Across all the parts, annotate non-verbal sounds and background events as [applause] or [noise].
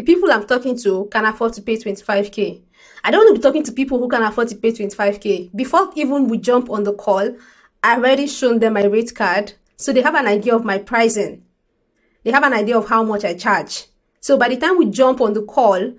the people I'm talking to can afford to pay 25k. I don't want to be talking to people who can afford to pay 25k. Before even we jump on the call, I already shown them my rate card, so they have an idea of my pricing. They have an idea of how much I charge. So by the time we jump on the call,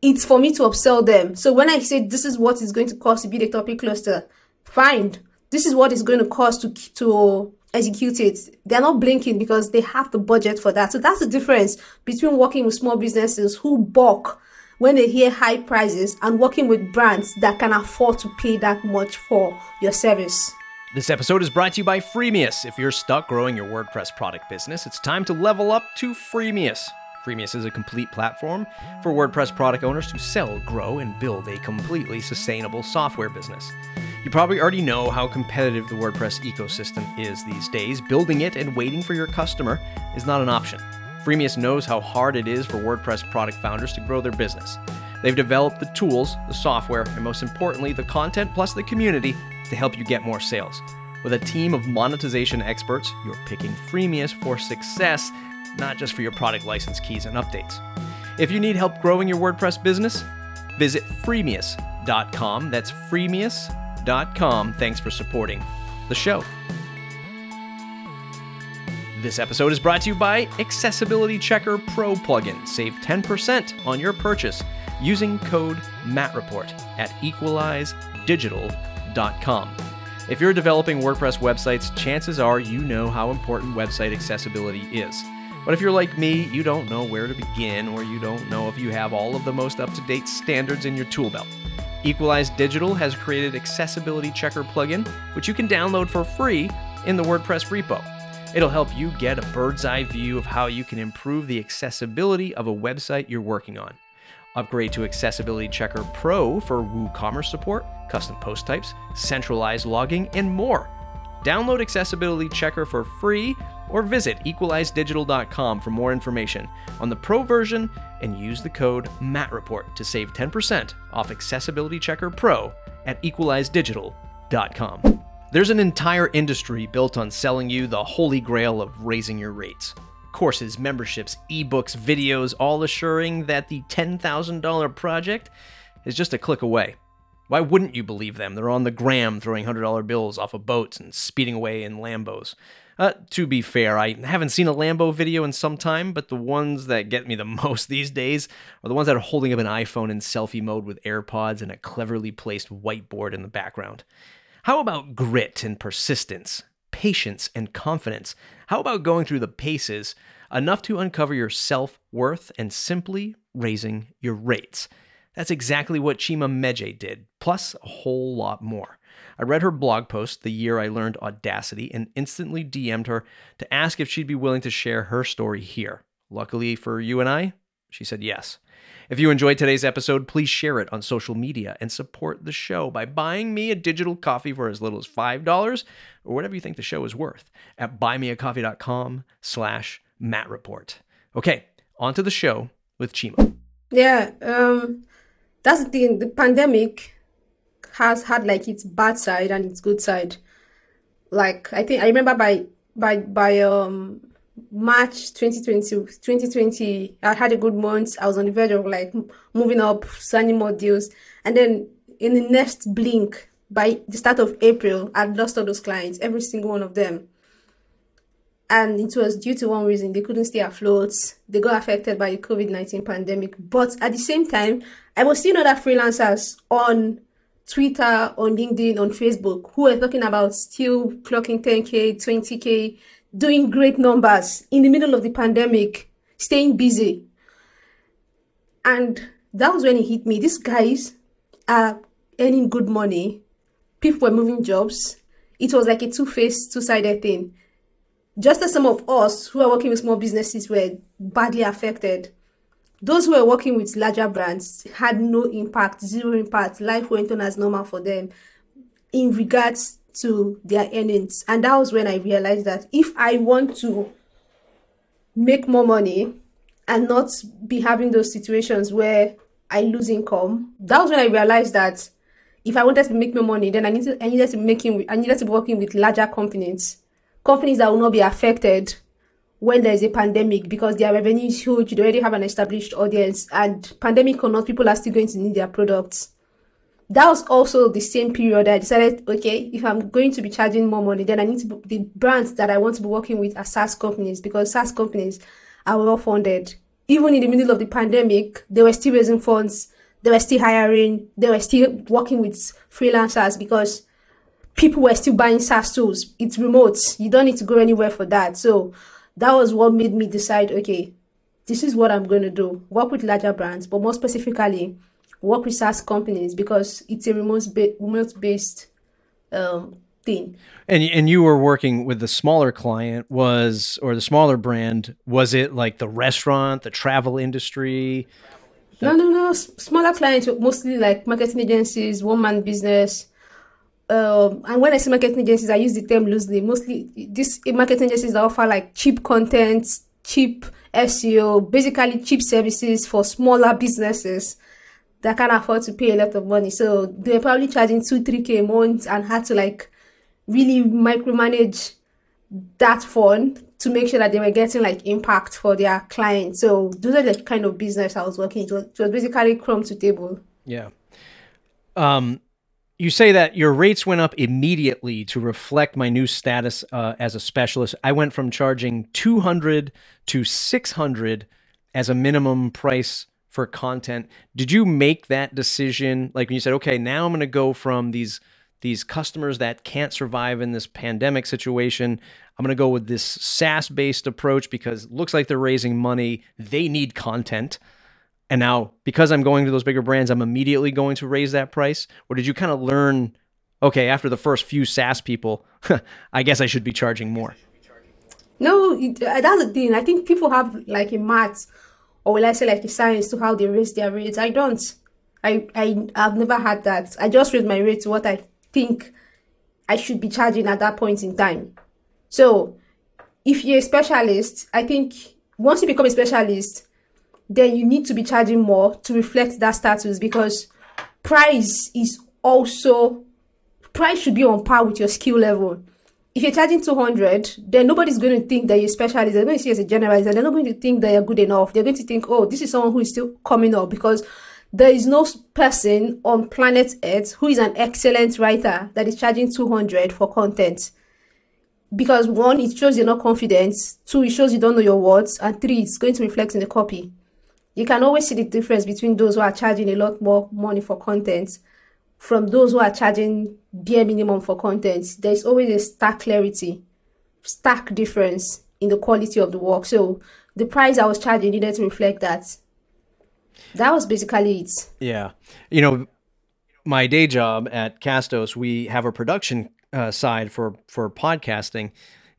it's for me to upsell them. So when I say this is what it's going to cost to build a topic cluster, fine. This is what it's going to cost to to execute it. They're not blinking because they have the budget for that. So that's the difference between working with small businesses who balk when they hear high prices and working with brands that can afford to pay that much for your service. This episode is brought to you by Freemius. If you're stuck growing your WordPress product business, it's time to level up to Freemius. Freemius is a complete platform for WordPress product owners to sell, grow, and build a completely sustainable software business. You probably already know how competitive the WordPress ecosystem is these days. Building it and waiting for your customer is not an option. Freemius knows how hard it is for WordPress product founders to grow their business. They've developed the tools, the software, and most importantly, the content plus the community to help you get more sales. With a team of monetization experts, you're picking Freemius for success, not just for your product license keys and updates. If you need help growing your WordPress business, visit freemius.com. That's freemius.com. Thanks for supporting the show. This episode is brought to you by Accessibility Checker Pro plugin. Save 10% on your purchase using code MATTREPORT at equalizedigital.com if you're developing WordPress websites, chances are you know how important website accessibility is. But if you're like me, you don't know where to begin, or you don't know if you have all of the most up to date standards in your tool belt. Equalize Digital has created Accessibility Checker plugin, which you can download for free in the WordPress repo. It'll help you get a bird's eye view of how you can improve the accessibility of a website you're working on. Upgrade to Accessibility Checker Pro for WooCommerce support, custom post types, centralized logging, and more. Download Accessibility Checker for free or visit equalizedigital.com for more information on the Pro version and use the code MATTREPORT to save 10% off Accessibility Checker Pro at equalizedigital.com. There's an entire industry built on selling you the holy grail of raising your rates courses, memberships, ebooks, videos, all assuring that the $10,000 project is just a click away. Why wouldn't you believe them? They're on the gram throwing $100 bills off of boats and speeding away in Lambos. Uh, to be fair, I haven't seen a Lambo video in some time, but the ones that get me the [laughs] most these days are the ones that are holding up an iPhone in selfie mode with AirPods and a cleverly placed whiteboard in the background. How about grit and persistence? patience, and confidence. How about going through the paces enough to uncover your self worth and simply raising your rates? That's exactly what Chima Mmeje did, plus a whole lot more. I read her blog post the year I learned Audacity and instantly DM'd her to ask if she'd be willing to share her story here. Luckily for you and I, she said yes. If you enjoyed today's episode, please share it on social media and support the show by buying me a digital coffee for as little as $5 or whatever you think the show is worth at buymeacoffee.com slash mattreport. Okay, on to the show with Chima. Yeah, um, that's the. The pandemic has had like its bad side and its good side. Like I think I remember by by by um March 2020, 2020, I had a good month. I was on the verge of like moving up, signing more deals. And then in the next blink, by the start of April, I'd lost all those clients, every single one of them. And it was due to one reason they couldn't stay afloat. They got affected by the COVID 19 pandemic. But at the same time, I was seeing other freelancers on Twitter, on LinkedIn, on Facebook who were talking about still clocking 10K, 20K, doing great numbers in the middle of the pandemic, staying busy. And that was when it hit me. These guys are earning good money. People were moving jobs. It was like a two faced, two sided thing. Just as some of us who are working with small businesses were badly affected, those who were working with larger brands had no impact, zero impact. Life went on as normal for them in regards to their earnings. And that was when I realized that if I want to make more money and not be having those situations where I lose income, that was when I realized that if I wanted to make more money, then I needed I needed to I needed to be working with larger companies, companies that will not be affected when there's a pandemic because their revenue is huge, they already have an established audience, and pandemic or not, people are still going to need their products. That was also the same period I decided, okay, if I'm going to be charging more money, then I need to be, the brands that I want to be working with are SaaS companies because SaaS companies are well funded. Even in the middle of the pandemic, they were still raising funds, they were still hiring, they were still working with freelancers because people were still buying SaaS tools. It's remote. You don't need to go anywhere for that. So that was what made me decide okay this is what i'm going to do. Work with larger brands but more specifically work with saas companies because it's a remote ba- remote based um, thing. And and you were working with the smaller client was or the smaller brand was it like the restaurant the travel industry? The- no no no. S- smaller clients mostly like marketing agencies one man business um, and when I say marketing agencies, I use the term loosely. Mostly, these marketing agencies that offer like cheap content, cheap SEO, basically cheap services for smaller businesses that can afford to pay a lot of money. So they're probably charging two, three k a month and had to like really micromanage that fund to make sure that they were getting like impact for their clients. So those are the kind of business I was working. It was, it was basically crumb to table. Yeah. Um, you say that your rates went up immediately to reflect my new status uh, as a specialist. I went from charging 200 to 600 as a minimum price for content. Did you make that decision like when you said, "Okay, now I'm going to go from these these customers that can't survive in this pandemic situation, I'm going to go with this SaaS-based approach because it looks like they're raising money, they need content." And now, because I'm going to those bigger brands, I'm immediately going to raise that price? Or did you kind of learn, okay, after the first few SaaS people, [laughs] I guess I should be charging more? No, uh, that's the thing. I think people have like a math, or will I say like a science to how they raise their rates. I don't. I, I I've never had that. I just raise my rate to what I think I should be charging at that point in time. So if you're a specialist, I think once you become a specialist, then you need to be charging more to reflect that status because price is also price should be on par with your skill level. If you're charging 200, then nobody's going to think that you're specialist. They're going to see you as a generalist they're not going to think that you're good enough. They're going to think, oh, this is someone who is still coming up because there is no person on planet Earth who is an excellent writer that is charging 200 for content. Because one, it shows you're not confident. Two, it shows you don't know your words. And three, it's going to reflect in the copy you can always see the difference between those who are charging a lot more money for content from those who are charging bare minimum for content. There's always a stark clarity, stark difference in the quality of the work. So the price I was charging needed to reflect that. That was basically it. Yeah. You know, my day job at Castos, we have a production uh, side for for podcasting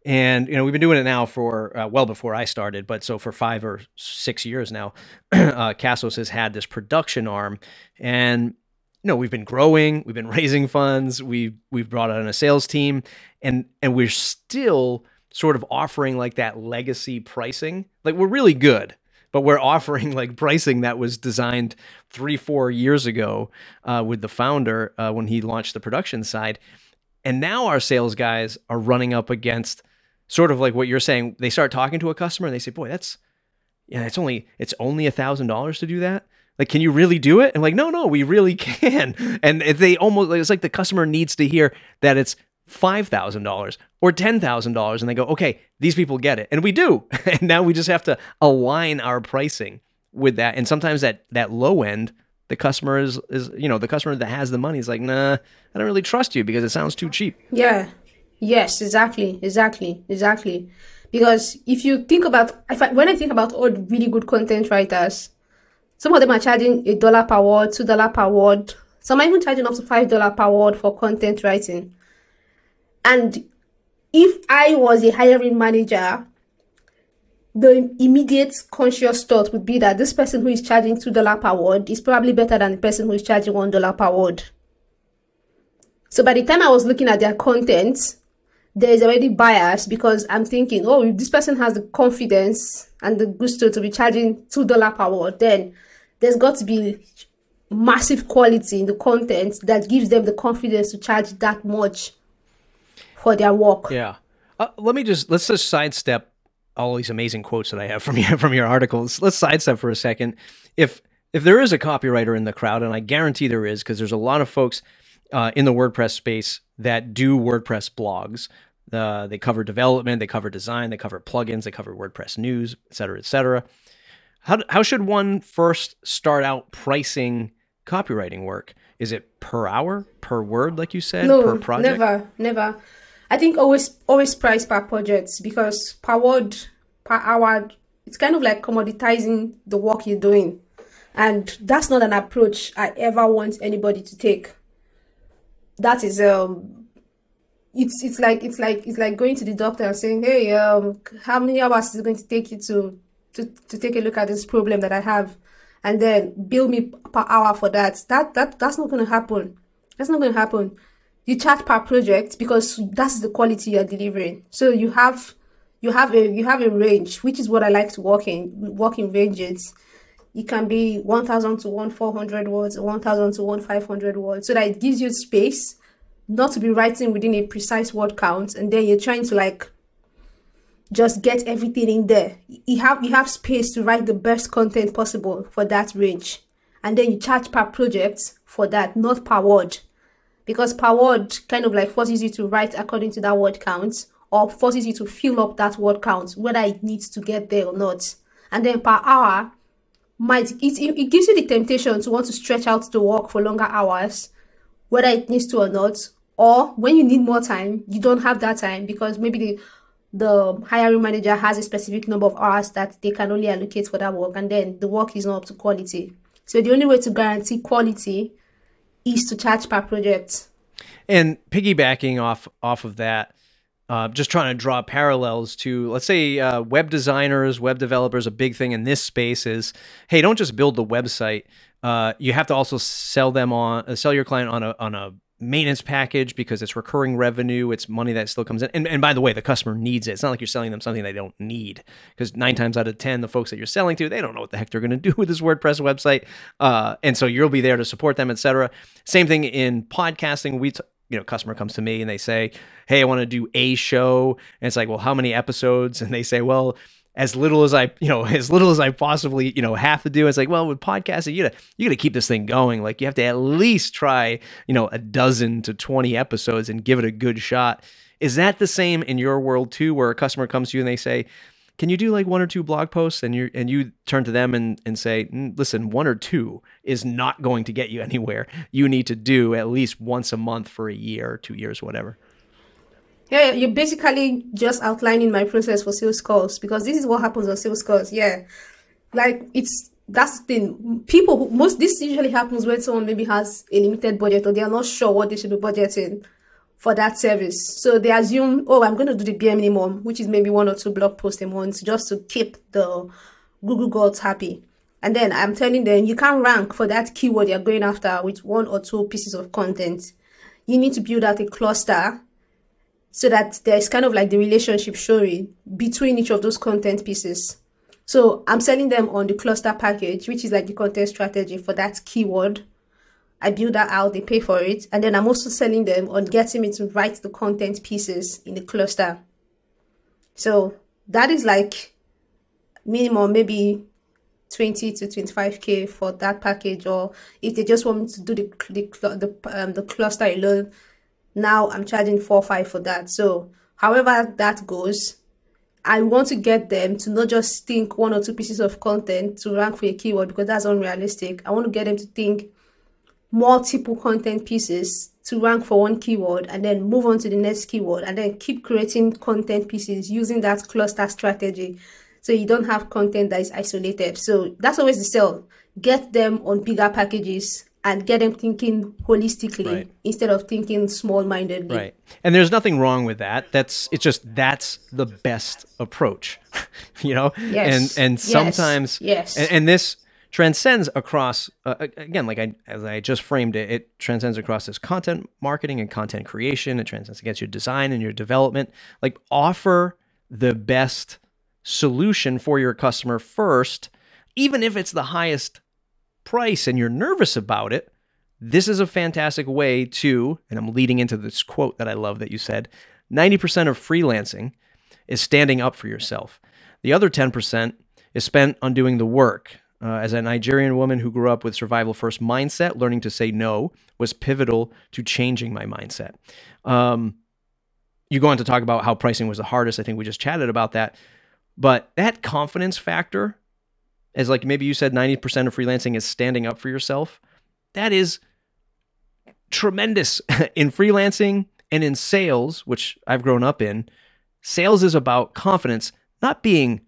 and you know we've been doing it now for uh, well before I started, but so for five or six years now, [clears throat] uh, Castos has had this production arm, and you know we've been growing, we've been [laughs] raising funds, we've we've brought on a sales team, and and we're still sort of offering like that legacy pricing. Like we're really good, but we're [laughs] offering like pricing that was designed three four years ago uh, with the founder uh, when he launched the production side. And now our sales guys are running up against sort of like what you're saying, they start talking to a customer and they say, "Boy, that's yeah, it's only it's only a thousand dollars to do that." Like, can you really do it? And like, no, no, we really [laughs] can. And they almost it's like the customer needs to hear that it's five thousand dollars or ten thousand dollars, and they go, okay, these people get it, and we do. [laughs] and now we just have to align our pricing with that. And sometimes that that low end, the customer is is you know the customer that has the money is like, nah, I don't really trust you because it sounds too cheap. Yeah, Yes, exactly, exactly, exactly. Because if you think about, if I, when I think about all the really good content writers, some of them are charging a dollar per word, two dollar per word. Some are even charging up to five dollar per word for content writing. And if I was a hiring manager, the immediate conscious thought would be that this person who is charging two dollar per word is probably better than the person who is charging one dollar per word. So by the time I was looking at their content, there is already bias because I'm thinking, oh, if this person has the confidence and the gusto to be charging two dollar per word, then there's got to be massive quality in the content that gives them the confidence to charge that much for their work. Yeah. Uh, let me just let's just sidestep all these amazing quotes that I have from [laughs] you from your articles. Let's sidestep for a second. If if there is a copywriter in the crowd, and I guarantee there is, because there's a lot of folks uh, in the WordPress space that do WordPress blogs. Uh, they cover development, they cover design, they cover plugins, they cover WordPress news, et cetera, et cetera. How, how should one first start out pricing copywriting work? Is it per hour, per word, like you said, no, per project? Never, never. I think always always price per project because per word, per hour, it's kind of like commoditizing the work you're doing. And that's not an approach I ever want anybody to take. That is um it's it's like it's like it's like going to the doctor and saying, Hey, um how many hours is it going to take you to to, to take a look at this problem that I have? and then bill me per hour for that. That that that's not going to happen. That's not going to happen. You charge per project because that's the quality you're delivering. So you have you have a you have a range, which is what I like to work in. Work in ranges. It can be 1,000 to 1,400 words, 1,000 to 1,500 words, so that it gives you space not to be writing within a precise word count, and then you're trying to like just get everything in there. You have you have space to write the best content possible for that range. And then you charge per project for that, not per word. Because per word kind of like forces you to write according to that word count or forces you to fill up that word count, whether it needs to get there or not. And then per hour might it, it gives you the temptation to want to stretch out the work for longer hours, whether it needs to or not. Or when you need more time, you don't have that time because maybe the the hiring manager has a specific number of hours that they can only allocate for that work and then the work is not up to quality so the only way to guarantee quality is to charge per project and piggybacking off off of that uh, just trying to draw parallels to let's say uh, web designers web developers a big thing in this space is hey don't just build the website uh, you have to also sell them on uh, sell your client on a on a maintenance package because it's recurring revenue. It's money that still comes in. And, and by the way, the customer needs it. It's not like you're selling them something they don't need because nine times out of 10, the folks that you're selling to, they don't know what the heck they're going to do [laughs] with this WordPress website. Uh, and so you'll be there to support them, etc. Same thing in podcasting. We, t- you know, customer comes to me and they say, Hey, I want to do a show. And it's like, well, how many episodes? And they say, well, as little as I, you know, [laughs] as little as I possibly, you know, have to do. It's like, well, with podcasting, you gotta, you gotta keep this thing going. Like you have to at least try, you know, a dozen to 20 episodes and give it a good shot. Is that the same in your world too, where a customer comes to you and they say, can you do like one or two blog posts and you and you turn to them and, and say mm, listen one or two is not going to get you [laughs] anywhere you need to do at least once a month for a year or two years whatever yeah, you're basically just outlining my process for sales calls because this is what happens on sales calls. Yeah, like it's that's the thing. People most this usually happens when someone maybe has a limited budget or they are not sure what they should be budgeting for that service. So they assume, oh, I'm going to do the bare minimum, which is maybe one or two blog posts a month, just to keep the Google gods happy. And then I'm telling them you can't rank for that keyword you're going after with one or two pieces of content. You need to build out a cluster so that there's kind of like the relationship showing between each of those content pieces. So I'm selling them on the cluster package, which is like the content strategy for that keyword. I build that out, they pay for it. And then I'm also selling them on getting me to write the content pieces in the cluster. So that is like minimum maybe 20 to 25k for that package or if they just want me to do the the the, um, the cluster alone now I'm charging four five for that. So however that goes, I want to get them to not just think one or two pieces of content to rank for a keyword because that's unrealistic. I want to get them to think multiple content pieces to rank for one keyword and then move on to the next keyword and then keep creating content pieces using that cluster strategy so you don't have content that is isolated. So that's always the sell. Get them on bigger packages and get them thinking holistically right. instead of thinking small-mindedly. Right. And there's nothing wrong with that. That's it's just that's the best approach. [laughs] you know? Yes. And and sometimes yes. And, and this transcends across uh, again like I as I just framed it it transcends across this content marketing and content creation it transcends against your design and your development like offer the best solution for your customer first even if it's the highest price and you're nervous about it, this is a fantastic way to, and I'm leading into this quote that I love that you said 90% of freelancing is standing up for yourself. The other 10% is spent on doing the work. Uh, as a Nigerian woman who grew up with survival first mindset, learning to say no was pivotal to changing my mindset. Um, you go on to talk about how pricing was the hardest. I think we just chatted about that. But that confidence factor, as like maybe you said, 90% of freelancing is standing up for yourself. That is tremendous [laughs] in freelancing and in sales, which I've grown up in. Sales is about confidence, not being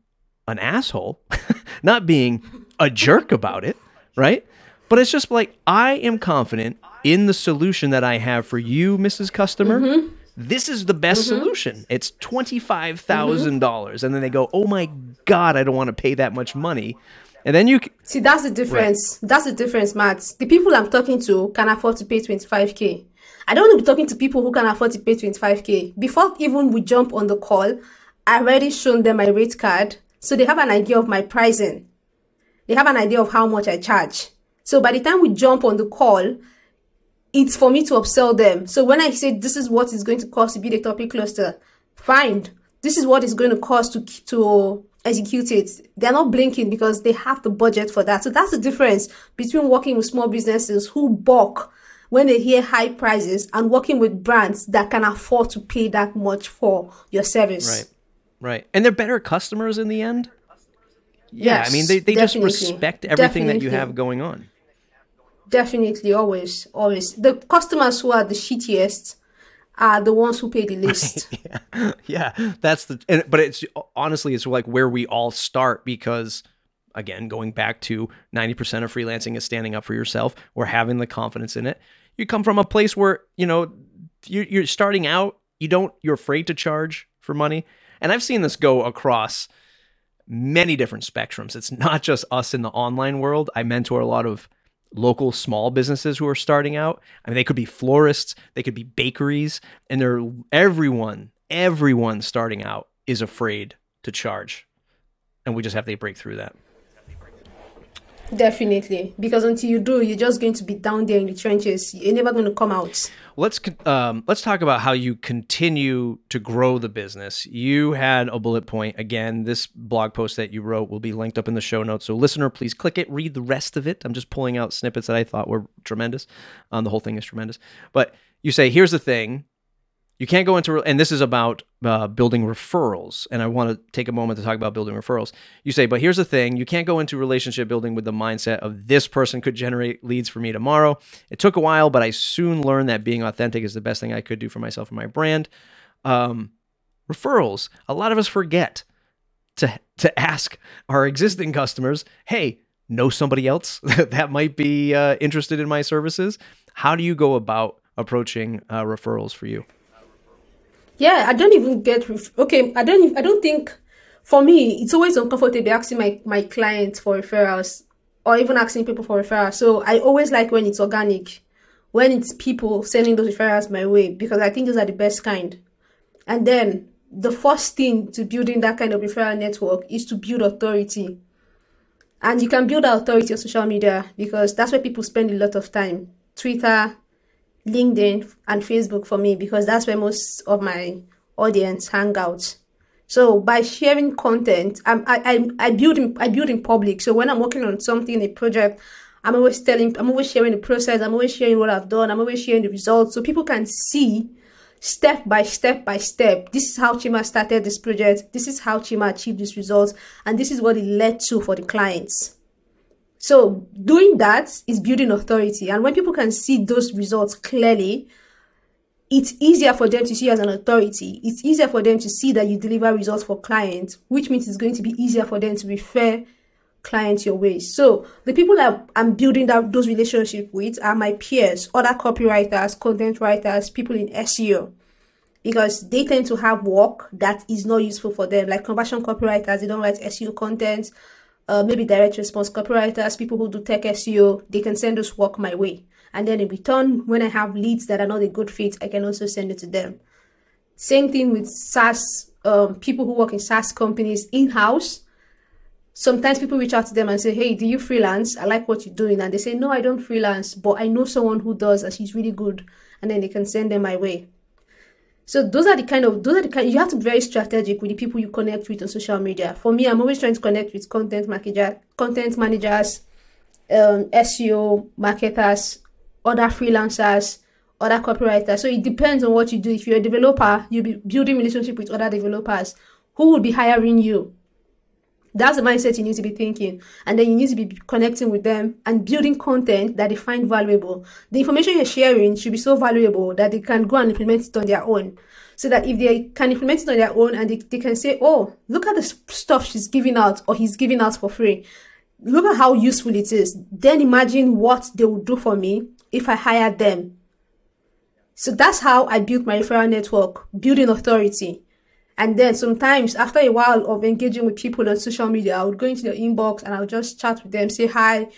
an asshole, [laughs] not being a jerk about it, right? But it's just like I am confident in the solution that I have for you, Mrs. Customer. Mm-hmm. This is the best mm-hmm. solution. It's twenty-five thousand dollars, and then they go, "Oh my god, I don't want to pay that much money." And then you see that's the difference. Right. That's the difference, Matt. The people I'm talking to can afford to pay twenty-five k. I don't want to be talking to people who can afford to pay twenty-five k. Before even we jump on the call, I already shown them my rate card, so they have an idea of my pricing. They have an idea of how much I charge. So by the time we jump on the call, it's for me to upsell them. So when I say this is what it's going to cost to build a topic cluster, fine. This is what it's going to cost to to execute it. They're not blinking because they have the budget for that. So that's the difference between working with small businesses who balk when they hear high prices and working with brands that can afford to pay that much for your service. Right. Right. And they're better customers in the end. Yeah, yes, I mean they, they just respect everything definitely. that you have going on. Definitely, always, always. The customers who are the shittiest are the ones who pay the [laughs] least. yeah. yeah, that's the. And, but it's honestly, it's like where we all start because, again, going back to ninety percent of freelancing is standing up for yourself or having the confidence in it. You come from a place where you know you're, you're starting out. You don't. You're afraid to charge for money, and I've seen this go across many different spectrums. It's not just us in the online world. I mentor a lot of local small businesses who are starting out. I mean, they could be florists, they could be bakeries, and they're everyone, everyone starting out is afraid to charge. And we just have to break through that. Definitely, because until you do, you're just going to be down there in the trenches. You're never going to come out. Let's um, let's talk about how you continue to grow the business. You had a bullet point again. This blog post that you wrote will be linked up in the show notes. So, listener, please click it, read the rest of it. I'm just pulling out snippets that I thought were tremendous. Um, the whole thing is tremendous. But you say, here's the thing: you can't go into and this is about uh, building referrals and i want to take a moment to talk about building referrals. You say but here's the thing you can't go into relationship building with the mindset of this person could generate leads for me tomorrow. It took a while but i soon learned that being authentic is the best thing i could do for myself and my brand. Um, referrals a lot of us forget to to ask our existing customers hey know somebody else [laughs] that might be uh, interested in my services? How do you go about approaching uh, referrals for you yeah, I don't even get ref- okay. I don't. I don't think for me it's always uncomfortable asking my my clients for referrals or even asking people for referrals. So I always like when it's organic, when it's people sending those referrals my way because I think those are the best kind. And then the first thing to building that kind of referral network is to build authority. And you can build authority on social media because that's where people spend a lot of time. Twitter, LinkedIn and Facebook for me because that's where most of my audience hang out. So by sharing content, I'm, I, I, I build in, I build in public. So when I'm working on something, a project, I'm always telling, I'm always sharing the process. I'm always sharing what I've done. I'm always sharing the results so people can see step by step by step. This is how Chima started this project. This is how Chima achieved these results. And this is what it led to for the clients. So doing that is building authority. And when people can see those results clearly, it's easier for them to see as an authority. It's easier for them to see that you deliver results for clients, which means it's going to be easier for them to refer clients your way. So the people that I'm building that those relationships with are my peers, other copywriters, content writers, people in SEO. Because they tend to have work that is not useful for them, like conversion copywriters, they don't write SEO content uh, maybe direct response copywriters, people who do tech SEO, they can send us work my way. And then in return, when I have leads that are not a good fit, I can also send it to them. Same thing with SaaS, um, people who work in SaaS companies in house. Sometimes people reach out to them and say, Hey, do you freelance? I like what you're doing. And they say, No, I don't freelance, but I know someone who does and she's really good. And then they can send them my way. So those are the kind of those are the kind you have to be very strategic with the people you connect with on social media. For me, I'm always trying to connect with content manager, content managers, um, SEO marketers, other freelancers, other copywriters. So it depends on what you do. If you're a developer, you'll be building relationship with other developers who will be hiring you. That's the mindset you need to be thinking. And then you need to be connecting with them and building content that they find valuable. The information you're sharing should be so valuable that they can go and implement it on their own. So that if they can implement it on their own and they, they can say, oh, look at the stuff she's giving out or he's giving out for free. Look at how useful it is. Then imagine what they would do for me if I hire them. So that's how I built my referral network, building authority. And then sometimes after a while of engaging with people on social media, I would go into their inbox and I would just chat with them, say hi.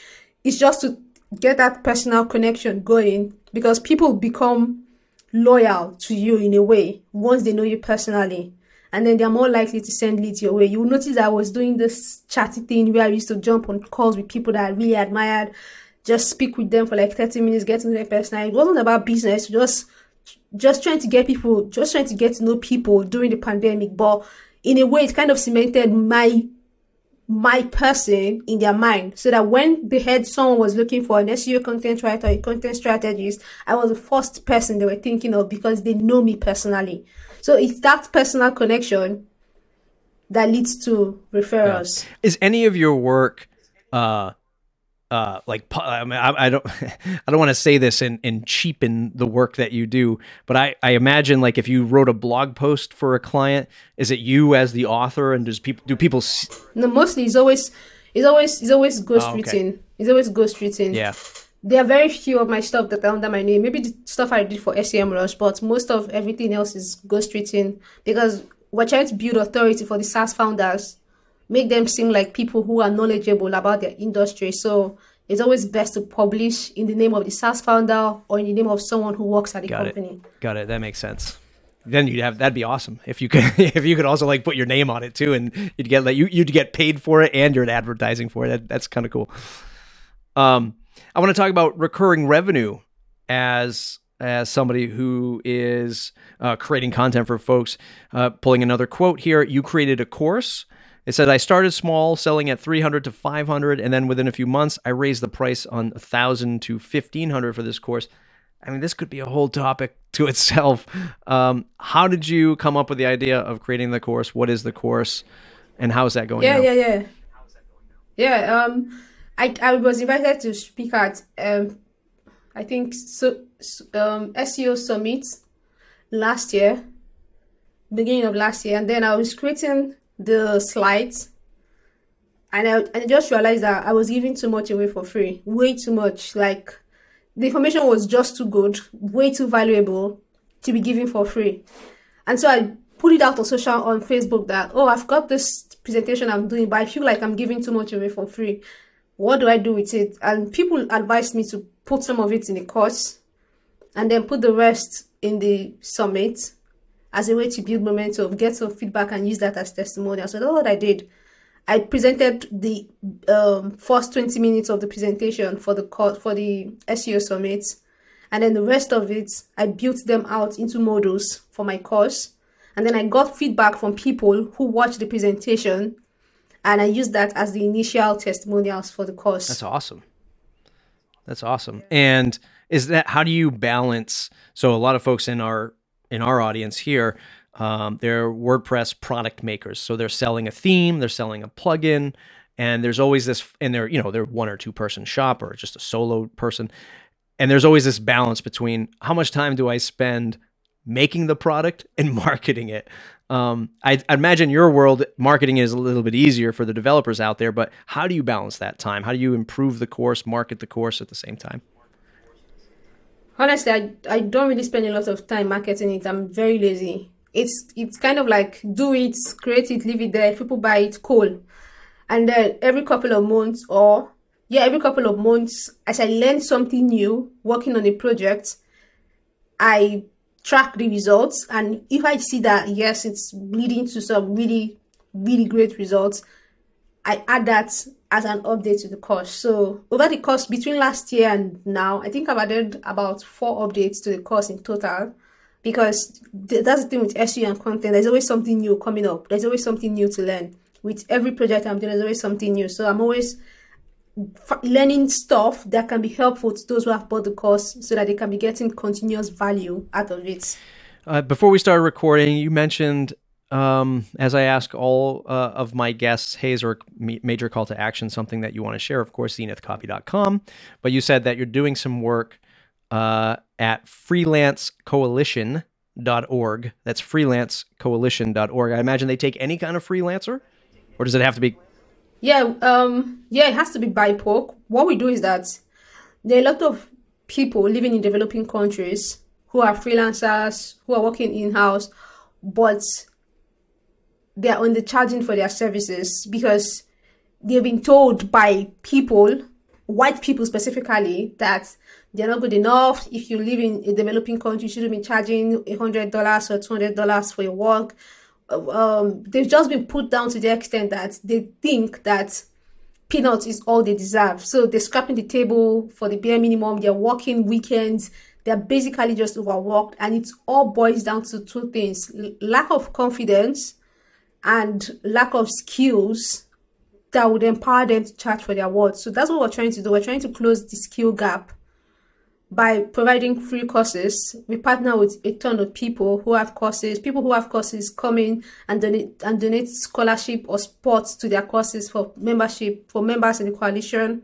It's just to get that personal connection going because people become loyal to you in a way once they know you personally. And then they're more likely to send leads your way. You will notice I was doing this chatty thing where I used to jump on calls with people that I really admired, just speak with them for like 30 minutes, get to know them personally. It wasn't about business, just just trying to get people, just trying to get to know people during the pandemic. But in a way, it kind of cemented my my person in their mind so that when they heard someone was looking for an SEO content writer, a content strategist, I was the first person they were thinking of because they know me personally. So it's that personal connection that leads to referrals. Yeah. Is any of your work uh uh like I, mean, I, I don't [laughs] I don't want to say this and and cheapen the work that you do, but I I imagine like if you wrote a blog post for a client, is it you as the author and does people do people see- No, mostly it's always it's always it's always ghost oh, okay. written. It's always ghost written. Yeah. There are very few of my stuff that are under my name. Maybe the stuff I did for Semrush, but most of everything else is ghost written because we're trying to build authority for the SaaS founders make them seem like people who are knowledgeable about their industry. So it's always best to publish in the name of the SaaS founder or in the name of someone who works at the Got company. It. Got it. That makes sense. Then you'd have that'd be awesome if you could [laughs] if you could also like put your name on it too, and you'd get like you you'd get paid for it and you're advertising for it. That, that's kind of cool. Um, I want to talk about recurring revenue as as somebody who is uh, creating content for folks. Uh, pulling another quote here, you created a course it said I started small, selling at 300 to 500, and then within a few months, I raised the price on 1,000 to 1,500 for this course. I mean, this could be a whole topic [laughs] to itself. Um, how did you come up with the idea of creating the course? What is the course, and how is that going? Yeah, now? yeah, yeah. Yeah. Um, I I was invited to speak at um, I think so um SEO summit last year, beginning of last year, and then I was creating the slides and I, I just realized that I was giving too much away for free, way too much. Like the information was just too good, way too valuable to be given for free. And so I put it out on social on Facebook that oh I've got this presentation I'm doing, but I feel like I'm giving too much away for free. What do I do with it? And people advised me to put some of it in the course and then put the rest in the summit as a way to build momentum, get some feedback, and use that as testimonial. So that's what I did. I presented the um, first 20 minutes of the presentation for the for the SEO summit, and then the rest of it, I built them out into modules for my course. And then I got feedback from people who watched the presentation, and I used that as the initial testimonials for the course. That's awesome. That's awesome. And is that how do you balance? So a lot of folks in our in our audience here, um, they're WordPress product makers. So they're selling a theme, they're selling a plugin, and there's always this, and they're you know they're one or two person shop or just a solo person, and there's always this balance between how much time do I spend making the product and [laughs] marketing it. Um, I, I imagine your world marketing is a little bit easier for the developers out there, but how do you balance that time? How do you improve the course, market the course at the same time? Honestly I, I don't really spend a lot of time marketing it. I'm very lazy. It's it's kind of like do it create it leave it there. People buy it cool. And then every couple of months or yeah every couple of months as i learn something new working on a project i track the results. And if i see that yes it's leading to some really really great results i add that as an update to the course. So over the course between last year and now, I think I've added about four updates to the course in total. because th- that's the thing with SEO and content. There's always something new coming up. There's always something new to learn. With every project I'm doing, there's always something new. So I'm always f- learning stuff that can be helpful to those who have bought the course so that they can be getting continuous value out of it. Uh, before we started recording, you mentioned, um, as I ask all uh, of my guests, Hayes or major call to action, something that you want to share, of course, zenithcopy.com. But you said that you're doing some work uh, at freelancecoalition.org. That's freelancecoalition.org. I imagine they take any kind of freelancer, or does it have to be? Yeah, um, yeah, it has to be BIPOC. What we do is that there are a lot of people living in developing countries who are freelancers, who are working in house, but they are only charging for their services because they've been told by people, white people specifically, that they're not good enough. If you live in a developing country, you shouldn't be charging a hundred dollars or two hundred dollars for your work. Um, they've just been put down to the extent that they think that peanuts is all they deserve. So they're scrapping the table for the bare minimum. They're working weekends. They're basically just overworked, and it all boils down to two things: lack of confidence and lack of skills that would empower them to charge for their work. So that's what we're trying to do. We're trying to close the skill gap by providing free courses, we partner with a ton of people who have courses. People who have courses come in and donate and donate scholarship or sports to their courses for membership for members in the coalition.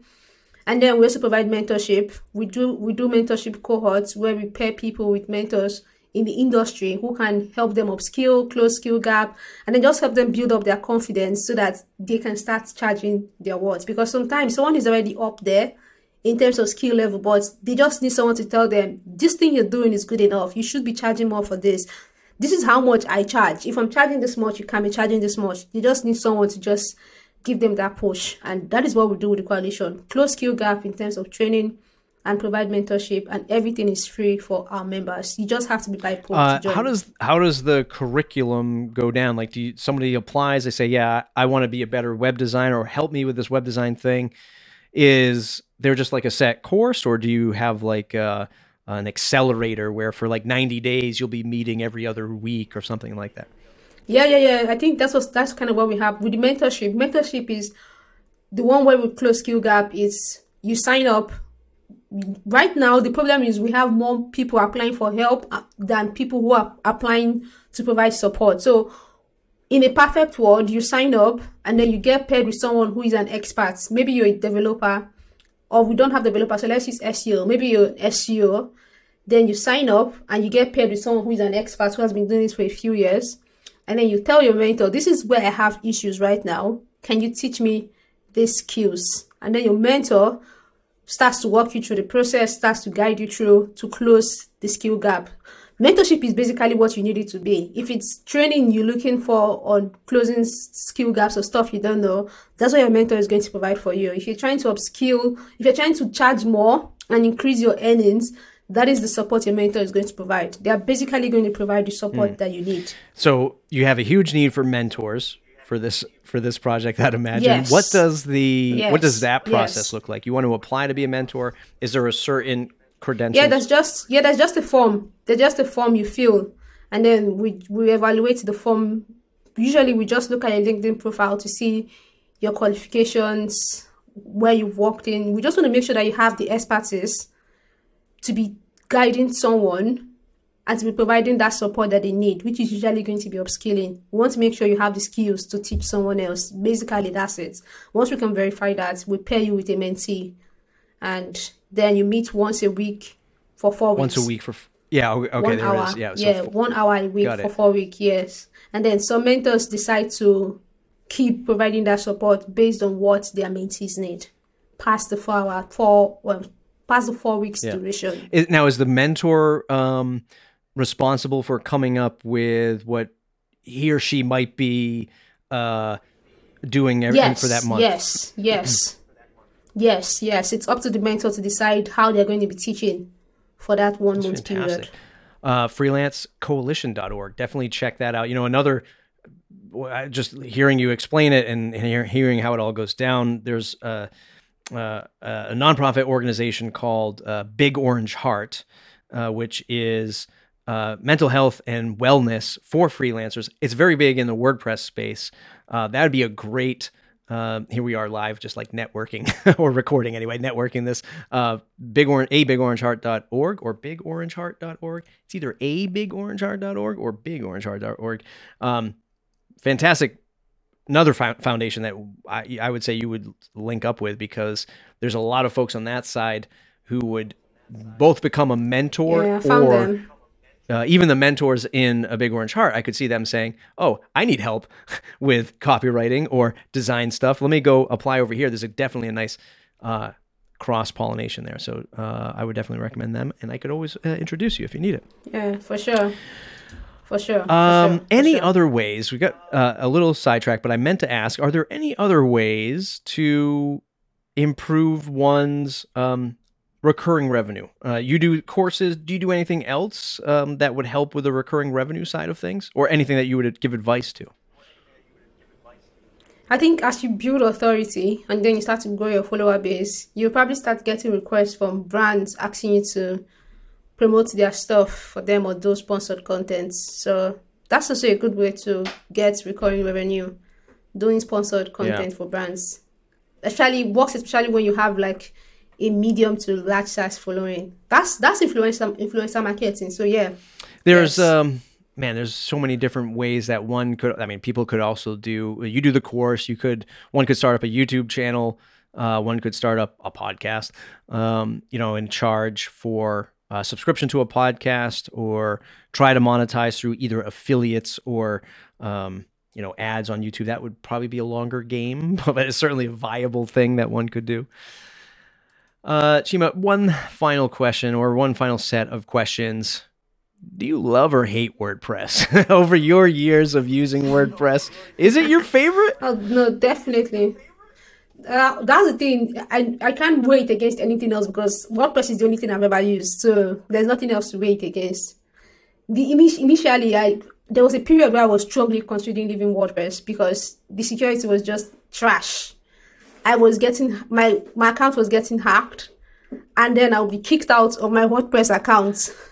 And then we also provide mentorship. We do we do mentorship cohorts where we pair people with mentors in the industry who can help them upskill, close skill gap, and then just help them build up their confidence so that they can start charging their words. Because sometimes someone is already up there in terms of skill level, but they just need someone to tell them this thing you're doing is good enough. You should be charging more for this. This is how much I charge. If I'm charging this much, you can't be charging this much. You just need someone to just give them that push. And that is what we do with the coalition. Close skill gap in terms of training and provide mentorship and everything is free for our members. You just have to be BIPOC uh, How does how does the curriculum go down? Like do you, somebody applies, they say, Yeah, I want to be a better web designer or help me with this web design thing. Is there just like a set course, or do you have like uh, an accelerator where for like 90 days you'll be meeting every other week or something like that? Yeah, yeah, yeah. I think that's what that's kind of what we have with the mentorship. Mentorship is the one where we close skill gap is you sign up. Right now, the problem is we have more people applying for help uh, than people who are applying to provide support. So, in a perfect world, you sign up and then you get paired with someone who is an expert. Maybe you're a developer or we don't have developers, so let's use SEO. Maybe you're SEO, then you sign up and you get paired with someone who is an expert who has been doing this for a few years. And then you tell your mentor, this is where I have issues right now. Can you teach me these skills? And then your mentor starts to walk you through the process, starts to guide you through to close the skill gap. Mentorship is basically what you need it to be. If it's training you're looking for on closing skill gaps or stuff you don't know, that's what your mentor is going to provide for you. If you're trying to upskill, if you're trying to charge more and increase your earnings, that is the support your mentor is going to provide. They are basically going to provide the support mm. that you need. So you have a huge need for mentors for this for this project i'd imagine yes. what does the yes. what does that process yes. look like you want to apply to be a mentor is there a certain credential Yeah, that's just yeah, that's just a form. That's just a form you fill, and then we we evaluate the form. Usually, we just look at your LinkedIn profile to see your qualifications, where you've worked in. We just want to make sure that you have the expertise to be guiding someone and to be providing that support that they need, which is usually going to be upskilling. We want to make sure you have the skills to teach someone else. Basically, that's it. Once we can verify that, we pair you with a mentee and then you meet once a week for four weeks. Once a week for yeah, okay, one there hour. it is. Yeah, so yeah, one hour a week for four weeks. Yes, and then some mentors decide to keep providing that support based on what their mentees need past the four hour four well past the four weeks yeah. duration. Is, now, is the mentor um, responsible for coming up with what he or she might be uh, doing every, yes, for that month? Yes, yes. Yes, yes. It's up to the mentor to decide how they're going to be teaching for that one That's month fantastic. period. Uh, freelancecoalition.org. Definitely check that out. You know, another, just hearing you explain it and hearing how it all goes down, there's a, a, a nonprofit organization called uh, Big Orange Heart, uh, which is uh, mental health and wellness for freelancers. It's very big in the WordPress space. Uh, that would be a great. Uh, here we are live, just like networking [laughs] or recording anyway, networking this. Uh, big orange, a bigorangeheart.org or bigorangeheart.org. It's either a bigorangeheart.org or bigorangeheart.org. Um, fantastic. Another foundation that I, I would say you would link up with because there's a lot of folks on that side who would both become a mentor Yeah, or them. Uh, even the mentors in a big orange heart i could see them saying oh i need help [laughs] with copywriting or design stuff let me go apply over here there's a, definitely a nice uh, cross pollination there so uh, i would definitely recommend them and i could always uh, introduce you if you need it Yeah, for sure. For sure. for um, sure, any sure. other ways we got uh, a little sidetracked but i meant to ask are there any other ways to improve one's um, recurring revenue uh, you do courses do you do anything else um, that would help with the recurring revenue side of things or anything that you would give advice to I think as you build authority and then you start to grow your follower base, you'll probably start getting requests from brands asking you to promote their stuff for them or those sponsored contents. So that's also a good way to get recurring revenue doing sponsored content for brands. Especially works especially when you have like a medium to large size following. That's that's influencer influencer marketing. So yeah. There's Yes. um man, there's so many different ways that one could I mean people could also do you do the course, you could one could start up a YouTube channel, uh, one could start up a podcast, um, you know, and charge for a subscription to a podcast or try to monetize through either affiliates or um, you know, ads on YouTube. That would probably be a longer game, [laughs] but it's certainly a viable thing that one could do. Uh, Chima, one final question or one final set of questions. Do you love or hate WordPress [laughs] over your years of using WordPress? Is it your favorite? Oh no, definitely. Uh, that's the thing. I I can't wait against anything else because WordPress is the only thing I've ever used. So there's nothing else to wait against. The init- initially, I there was a period where I was strongly considering leaving WordPress because the security was just trash. I was getting my my account was getting hacked, and then I'll be kicked out of my WordPress account. [laughs]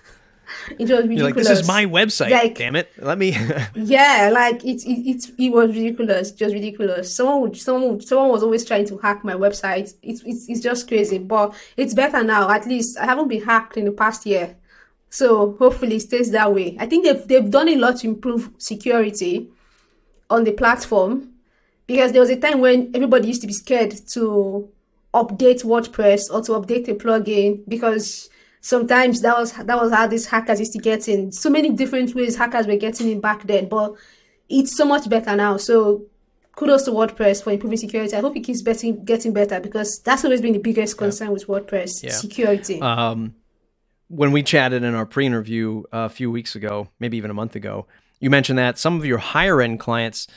it was ridiculous. You're like, this is my website. Like- damn it. Let me. [laughs] Yeah, like it, it, it, it was ridiculous, just ridiculous. Someone would, someone, would, someone was always trying to hack my website. It's, it's, it's just crazy, but it's better now. At least I haven't been hacked in the past year, so hopefully it stays that way. I think they've, they've done a lot to improve security on the platform because there was a time when everybody used to be scared to update WordPress or to update a plugin because sometimes that was that was how these hackers used to get in. So many different ways hackers were getting in back then, but it's so much better now. So kudos to WordPress for improving security. I hope it keeps getting getting better because that's always been the biggest concern with WordPress Yeah. security. um, when we chatted in our pre-interview a few weeks ago, maybe even a month ago, you mentioned that some of your higher end clients,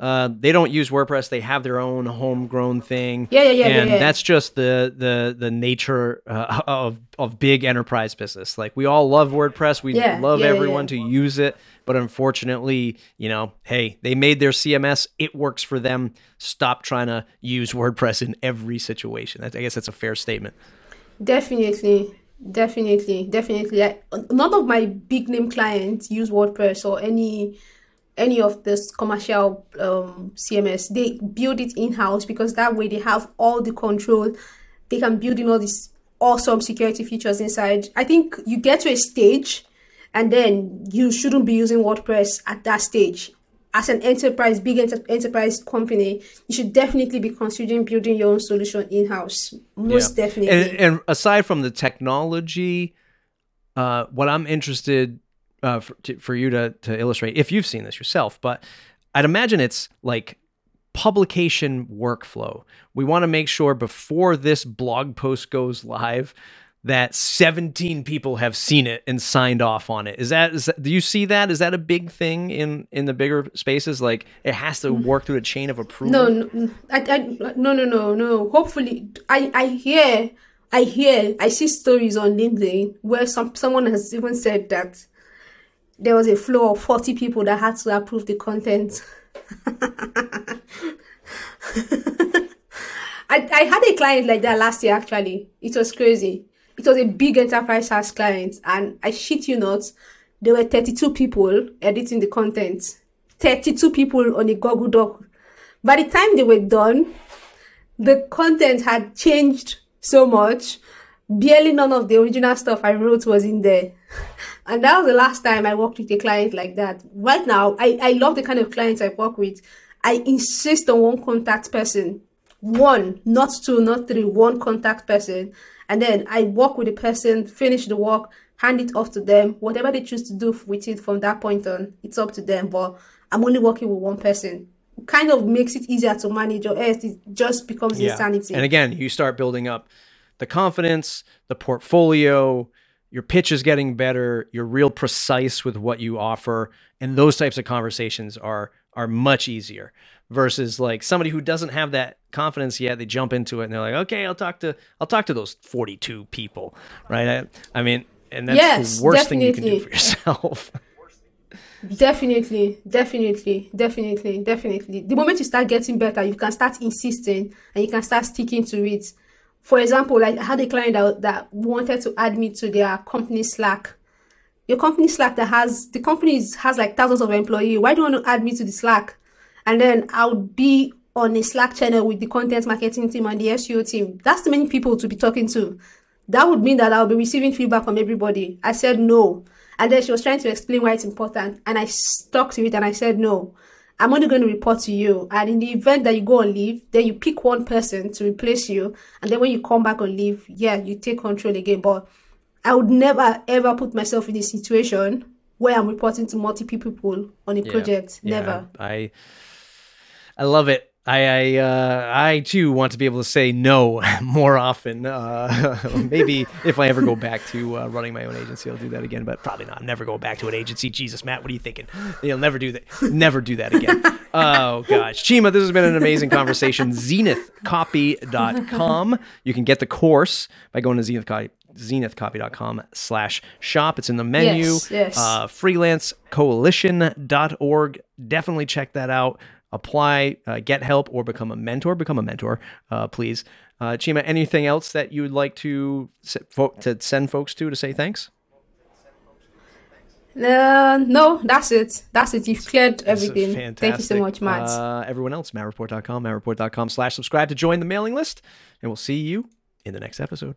uh, they don't use WordPress; they have their own homegrown thing. Yeah, yeah, yeah, yeah, and yeah. that's just the the the nature uh, of of big enterprise business. Like we all love WordPress, we Yeah, love yeah, yeah, everyone yeah. to use it, but unfortunately, you know, hey, they made their CMS; it works for them. Stop trying to use [laughs] WordPress in every situation. I I guess that's a fair statement. Definitely, definitely, definitely. I, none of my big name clients use WordPress or any any of this commercial um, CMS. They build it in house because that way they have all the control. They can build in all these awesome security features inside. I think you get to a stage, and then you shouldn't be using WordPress at that stage. As an enterprise, big enter- enterprise company, you should definitely be considering building your own solution in house. Most Yeah. definitely. And, and aside from the technology, uh, what I'm interested uh, for, to, for you to to illustrate, if you've seen this yourself, but I'd imagine it's like publication workflow. We want to make sure before this blog post goes live that 17 people have seen it and signed off on it. Is that, is that do you see that? Is that a big thing in in the bigger spaces? Like it has to work through a chain of approval. No, no, I, I, no, no, no, no. Hopefully, I, I hear, I hear, I see stories on LinkedIn where some someone has even said that there was a flow of forty people that had to approve the content. [laughs] I, I had a client like that last year. Actually, it was crazy. It was a big enterprise SaaS client, and I shit you not, there were 32 people editing the content. 32 people on a Google Doc. By the time they were done, the content had changed so much. Barely none of the original stuff I wrote was in there. [laughs] And that was the last time I worked with a client like that. Right now, I, I love the kind of clients I work with. I insist on one contact person. One, not two, not three, one contact person. And then I work with the person, finish the work, hand it off to them. Whatever they choose to do with it from that point on, it's up to them. But I'm only working with one person. Kind of makes it easier to manage, or else it just becomes yeah. insanity. And again, you start building up the confidence, the portfolio, your pitch is getting better, you're real precise with what you offer, and those types of conversations are are much easier versus like somebody who doesn't have that confidence yet they jump into it and they're like okay i'll talk to i'll talk to those 42 people right? I, I mean and that's yes, the worst definitely. thing you can do for yourself. [laughs] Definitely definitely definitely definitely. The moment you start getting better you can start insisting and you can start sticking to it for example like i had a client that, that wanted to add me to their company slack. Your company slack that has the company has like thousands of employees why do you want to add me to the slack? And then i'll be on a slack channel with the content marketing team and the seo team. That's too many people to be talking to. That would mean that i'll be receiving feedback from everybody. I said no. And then she was trying to explain why it's important and i stuck to it and i said no i'm only going to report to you and in the event that you go on leave then you pick one person to replace you and then when you come back on leave yeah you take control again but I would never ever put myself in a situation where I'm reporting to multiple people on a yeah, project. Yeah, never. I I love it. I I, uh, I too want to be able to say no [laughs] more often. Uh, [laughs] maybe if I ever go back to uh, running my own agency, I'll do that again. But probably not. I'm never going back to an agency. Jesus, Matt, what are you thinking? You'll never do that. Never do that again. [laughs] oh gosh, Chima, this has been an amazing conversation. Zenithcopy.com. You can get the course by going to Zenith Copy zenithcopy.com slash shop. It's in the menu. Yes, yes. Uh, freelancecoalition.org. Definitely check that out. Apply, uh, get help, or become a mentor. Become a mentor, uh, please. Uh, Chima, anything else that you would like to, to send folks to to say thanks? Uh, no, that's it. That's it. You've cleared everything. Thank you so much, Matt. Uh, everyone else, mattreport.com, mattreport.com slash subscribe to join the mailing list. And we'll see you in the next episode.